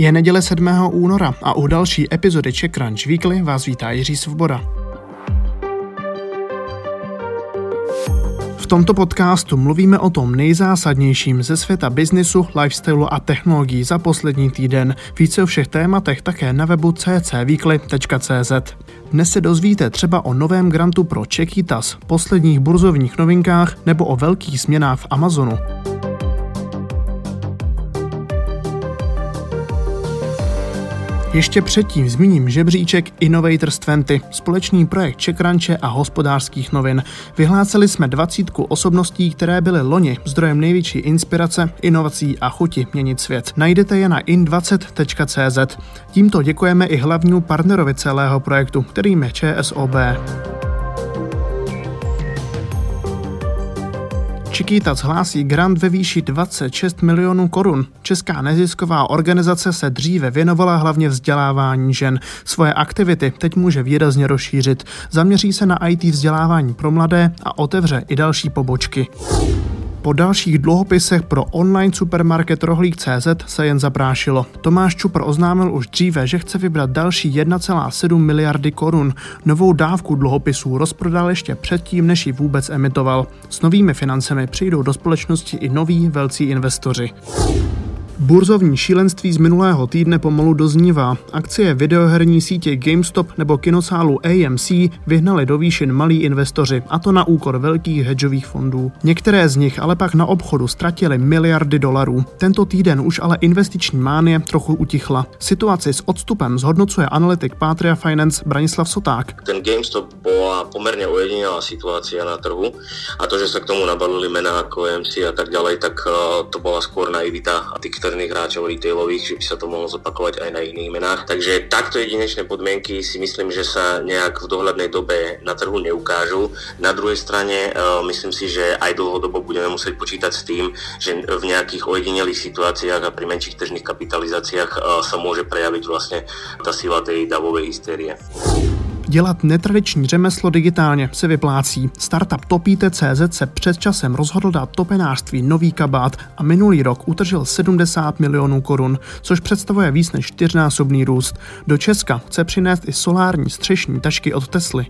Je neděle 7. února a u další epizody Czech Crunch Weekly vás vítá Jiří Svoboda. V tomto podcastu mluvíme o tom nejzásadnějším ze světa biznisu, lifestylu a technologií za poslední týden. Více o všech tématech také na webu ccweekly.cz. Dnes se dozvíte třeba o novém grantu pro Čekytas, posledních burzovních novinkách nebo o velkých změnách v Amazonu. Ještě předtím zmíním žebříček Innovators 20, společný projekt Čekranče a hospodářských novin. Vyhlásili jsme dvacítku osobností, které byly loni zdrojem největší inspirace, inovací a chuti měnit svět. Najdete je na in20.cz. Tímto děkujeme i hlavnímu partnerovi celého projektu, kterým je ČSOB. Chiquitas hlásí grant ve výši 26 milionů korun. Česká nezisková organizace se dříve věnovala hlavně vzdělávání žen. Svoje aktivity teď může výrazně rozšířit. Zaměří se na IT vzdělávání pro mladé a otevře i další pobočky. Po dalších dluhopisech pro online supermarket Rohlík.cz se jen zaprášilo. Tomáš Čupr oznámil už dříve, že chce vybrat další 1,7 miliardy korun. Novou dávku dluhopisů rozprodal ještě předtím, než ji vůbec emitoval. S novými financemi přijdou do společnosti i noví velcí investoři. Burzovní šílenství z minulého týdne pomalu doznívá. Akcie videoherní sítě GameStop nebo kinosálu AMC vyhnali do výšin malí investoři, a to na úkor velkých hedžových fondů. Některé z nich ale pak na obchodu ztratili miliardy dolarů. Tento týden už ale investiční mánie trochu utichla. Situaci s odstupem zhodnocuje analytik Patria Finance Branislav Soták. Ten GameStop byla poměrně ojedinělá situace na trhu a to, že se k tomu nabalili jména jako AMC a tak dále, tak uh, to byla skôr naivita a ty, externých hráčov retailových, že by sa to mohlo zopakovať aj na iných menách. Takže takto jedinečné podmienky si myslím, že sa nejak v dohľadnej dobe na trhu neukážu. Na druhej strane uh, myslím si, že aj dlhodobo budeme musieť počítať s tým, že v nejakých ojedinelých situáciách a pri menších tržných kapitalizáciách uh, sa môže prejaviť vlastne tá sila tej davovej hystérie. Dělat netradiční řemeslo digitálně se vyplácí. Startup Topíte.cz se před časem rozhodl dát topenářství nový kabát a minulý rok utržil 70 milionů korun, což představuje víc než čtyřnásobný růst. Do Česka chce přinést i solární střešní tašky od Tesly.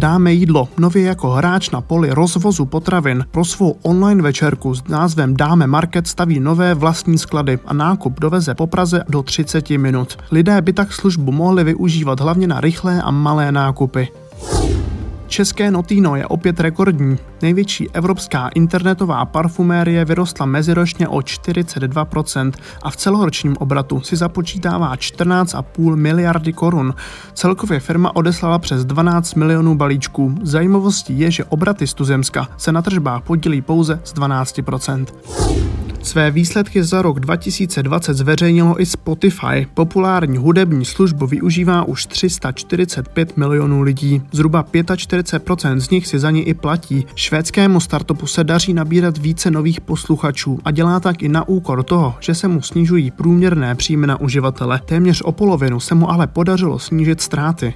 Dáme jídlo nově jako hráč na poli rozvozu potravin pro svou online večerku s názvem Dáme Market staví nové vlastní sklady a nákup doveze po Praze do 30 minut. Lidé by tak službu mohli využívat hlavně na rychlé a malé nákupy. České Notino je opět rekordní. Největší evropská internetová parfumérie vyrostla meziročně o 42% a v celoročním obratu si započítává 14,5 miliardy korun. Celkově firma odeslala přes 12 milionů balíčků. Zajímavostí je, že obraty z tuzemska se na tržbách podílí pouze z 12%. Své výsledky za rok 2020 zveřejnilo i Spotify. Populární hudební službu využívá už 345 milionů lidí. Zhruba 45% z nich si za ní i platí. Švédskému startupu se daří nabírat více nových posluchačů a dělá tak i na úkor toho, že se mu snižují průměrné příjmy na uživatele. Téměř o polovinu se mu ale podařilo snížit ztráty.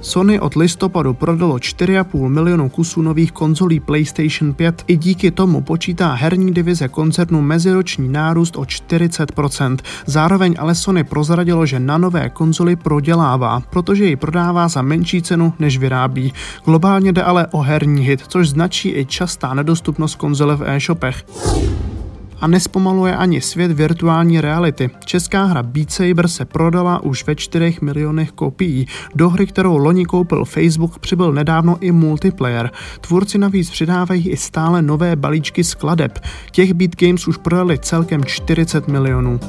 Sony od listopadu prodalo 4,5 milionu kusů nových konzolí PlayStation 5. I díky tomu počítá herní divize koncernu meziroční nárůst o 40%. Zároveň ale Sony prozradilo, že na nové konzoli prodělává, protože ji prodává za menší cenu, než vyrábí. Globálně jde ale o herní hit, což značí i častá nedostupnost konzole v e-shopech a nespomaluje ani svět virtuální reality. Česká hra Beat Saber se prodala už ve 4 milionech kopií. Do hry, kterou loni koupil Facebook, přibyl nedávno i multiplayer. Tvůrci navíc přidávají i stále nové balíčky skladeb. Těch Beat Games už prodali celkem 40 milionů.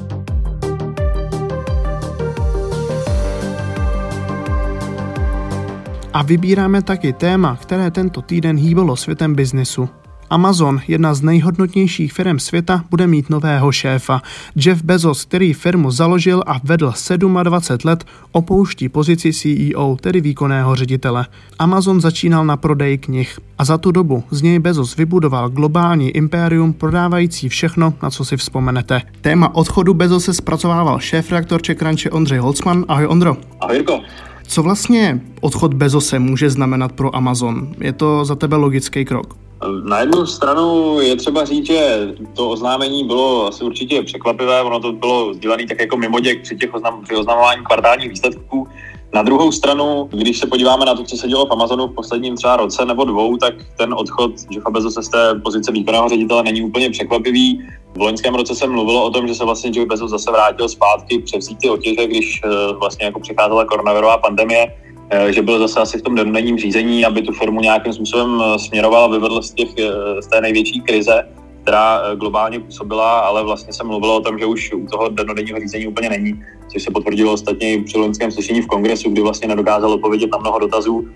A vybíráme taky téma, které tento týden hýbalo světem biznesu. Amazon, jedna z nejhodnotnějších firm světa, bude mít nového šéfa. Jeff Bezos, který firmu založil a vedl 27 let, opouští pozici CEO, tedy výkonného ředitele. Amazon začínal na prodeji knih a za tu dobu z něj Bezos vybudoval globální impérium prodávající všechno, na co si vzpomenete. Téma odchodu Bezose zpracovával šéf-reaktor Čekranče Ondřej Holcman. Ahoj Ondro. Ahoj Jirko. Co vlastně odchod Bezose může znamenat pro Amazon? Je to za tebe logický krok? Na jednu stranu je třeba říct, že to oznámení bylo asi určitě překvapivé, ono to bylo sdílené tak jako mimoděk při, těch oznam, při oznamování kvartálních výsledků. Na druhou stranu, když se podíváme na to, co se dělo v Amazonu v posledním třeba roce nebo dvou, tak ten odchod Jeffa Bezose z té pozice výkonného ředitele není úplně překvapivý. V loňském roce se mluvilo o tom, že se vlastně Jeff Bezos zase vrátil zpátky převzít ty otěže, když eh, vlastně jako přicházela koronavirová pandemie že byl zase asi v tom denodenním řízení, aby tu firmu nějakým způsobem eh, směroval a vyvedl z, těch, eh, z té největší krize, která globálně působila, ale vlastně se mluvilo o tom, že už u toho denodenního řízení úplně není, což se potvrdilo ostatně i při loňském slyšení v kongresu, kdy vlastně nedokázal odpovědět na mnoho dotazů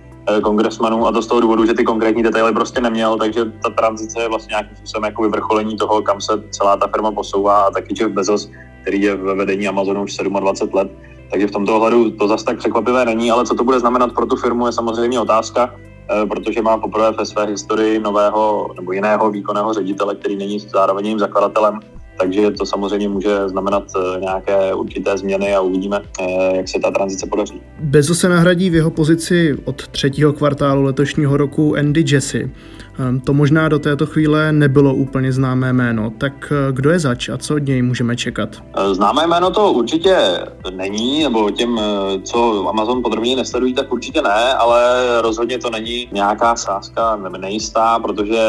kongresmanů a to z toho důvodu, že ty konkrétní detaily prostě neměl, takže ta tranzice je vlastně nějakým způsobem jako vyvrcholení toho, kam se celá ta firma posouvá a taky Jeff Bezos, který je ve vedení Amazonu už 27 let, takže v tomto ohledu to zase tak překvapivé není, ale co to bude znamenat pro tu firmu je samozřejmě otázka, eh, protože má poprvé ve své historii nového nebo jiného výkonného ředitele, který není zároveň jejím zakladatelem, takže to samozřejmě může znamenat eh, nějaké určité změny a uvidíme, eh, jak se ta tranzice podaří. Bezo se nahradí v jeho pozici od třetího kvartálu letošního roku Andy Jesse. Ehm, to možná do této chvíle nebylo úplně známé jméno. Tak eh, kdo je zač a co od něj můžeme čekat? Známé jméno to určitě není, nebo těm, co Amazon podrobně nesledují, tak určitě ne, ale rozhodně to není nějaká sázka nejistá, protože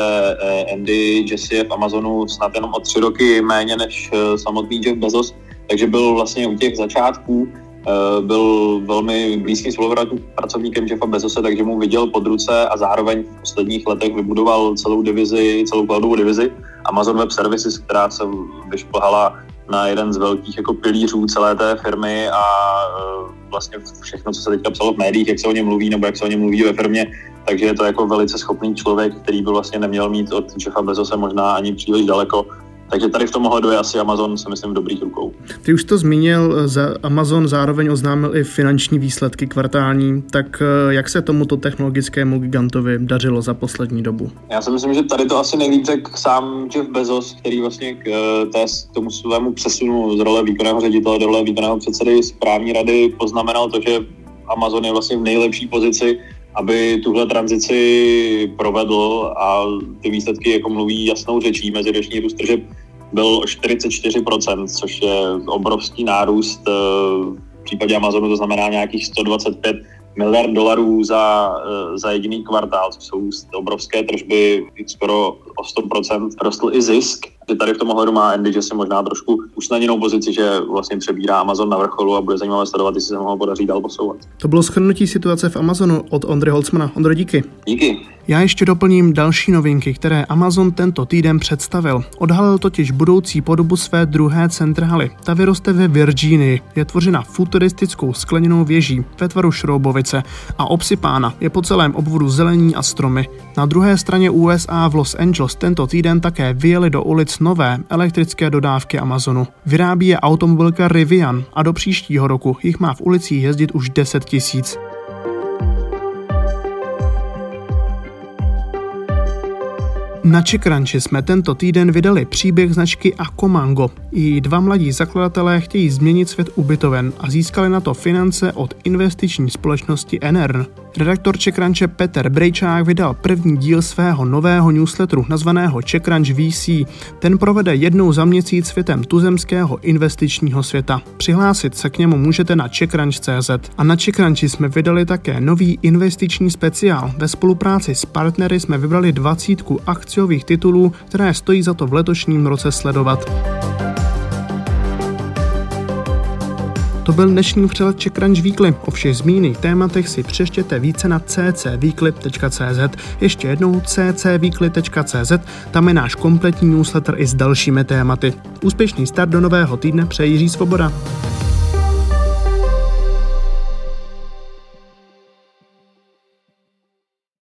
Andy Jesse je v Amazonu snad jenom o tři roky méně než eh, samotný Jeff Bezos, takže byl vlastně u těch začátků eh, byl velmi blízkým spolupracovníkem Jeffa Bezose, takže mu viděl pod ruce a zároveň v posledních letech vybudoval celou divizi, celou cloudovou divizi Amazon Web Services, která se vyšplhala na jeden z velkých jako pilířů celé té firmy a eh, vlastně všechno, co se teďka psalo v médiích, jak se o něm mluví nebo jak se o něm mluví ve firmě, takže je to jako velice schopný člověk, který by vlastně neměl mít od Jeffa Bezose možná ani příliš daleko takže tady v tom ohledu je asi Amazon, si myslím, v dobrých rukou. Ty už to zmínil, za Amazon zároveň oznámil i finanční výsledky kvartální, tak eh, jak se tomuto technologickému gigantovi dařilo za poslední dobu? Já si myslím, že tady to asi nejvíc řekl sám Jeff Bezos, který vlastně k, eh, té, k tomu svému přesunu z role výkonného ředitele do role výkonného předsedy správní rady poznamenal to, že Amazon je vlastně v nejlepší pozici aby tuhle tranzici provedl a ty výsledky jako mluví jasnou řečí. Meziroční růst tržeb byl o 44%, což je obrovský nárůst. Eh, v případě Amazonu to znamená nějakých 125 miliard dolarů za, eh, za jediný kvartál, což jsou obrovské tržby, skoro o 100% rostl i zisk že tady v tom ohledu má Andy, že si možná trošku usnadněnou pozici, že vlastně přebírá Amazon na vrcholu a bude zajímavé sledovat, jestli se mu podaří dál posouvat. To bylo schrnutí situace v Amazonu od Ondry Holzmana. Ondro, díky. Díky. Já ještě doplním další novinky, které Amazon tento týden představil. Odhalil totiž budoucí podobu své druhé centrály. Ta vyroste ve Virginii, je tvořena futuristickou skleněnou věží ve tvaru šroubovice a obsypána je po celém obvodu zelení a stromy. Na druhé straně USA v Los Angeles tento týden také vyjeli do ulic nové elektrické dodávky Amazonu. Vyrábí je automobilka Rivian a do příštího roku jich má v ulicích jezdit už 10 tisíc. Na Čekranči jsme tento týden vydali příběh značky Akomango. I dva mladí zakladatelé chtějí změnit svět ubytoven a získali na to finance od investiční společnosti Enern. Redaktor Čekranče Peter Brejčák vydal první díl svého nového newsletteru nazvaného Čekranč VC. Ten provede jednou za měsíc světem tuzemského investičního světa. Přihlásit se k němu můžete na Čekranč.cz. A na Čekranči jsme vydali také nový investiční speciál. Ve spolupráci s partnery jsme vybrali dvacítku akciových titulů, které stojí za to v letošním roce sledovat. To byl dnešní přelet Czech Crunch Weekly. O všech zmíněných tématech si přeštěte více na ccweekly.cz. Ještě jednou ccweekly.cz, tam je náš kompletní newsletter i s dalšími tématy. Úspěšný start do nového týdne přeji Jiří Svoboda.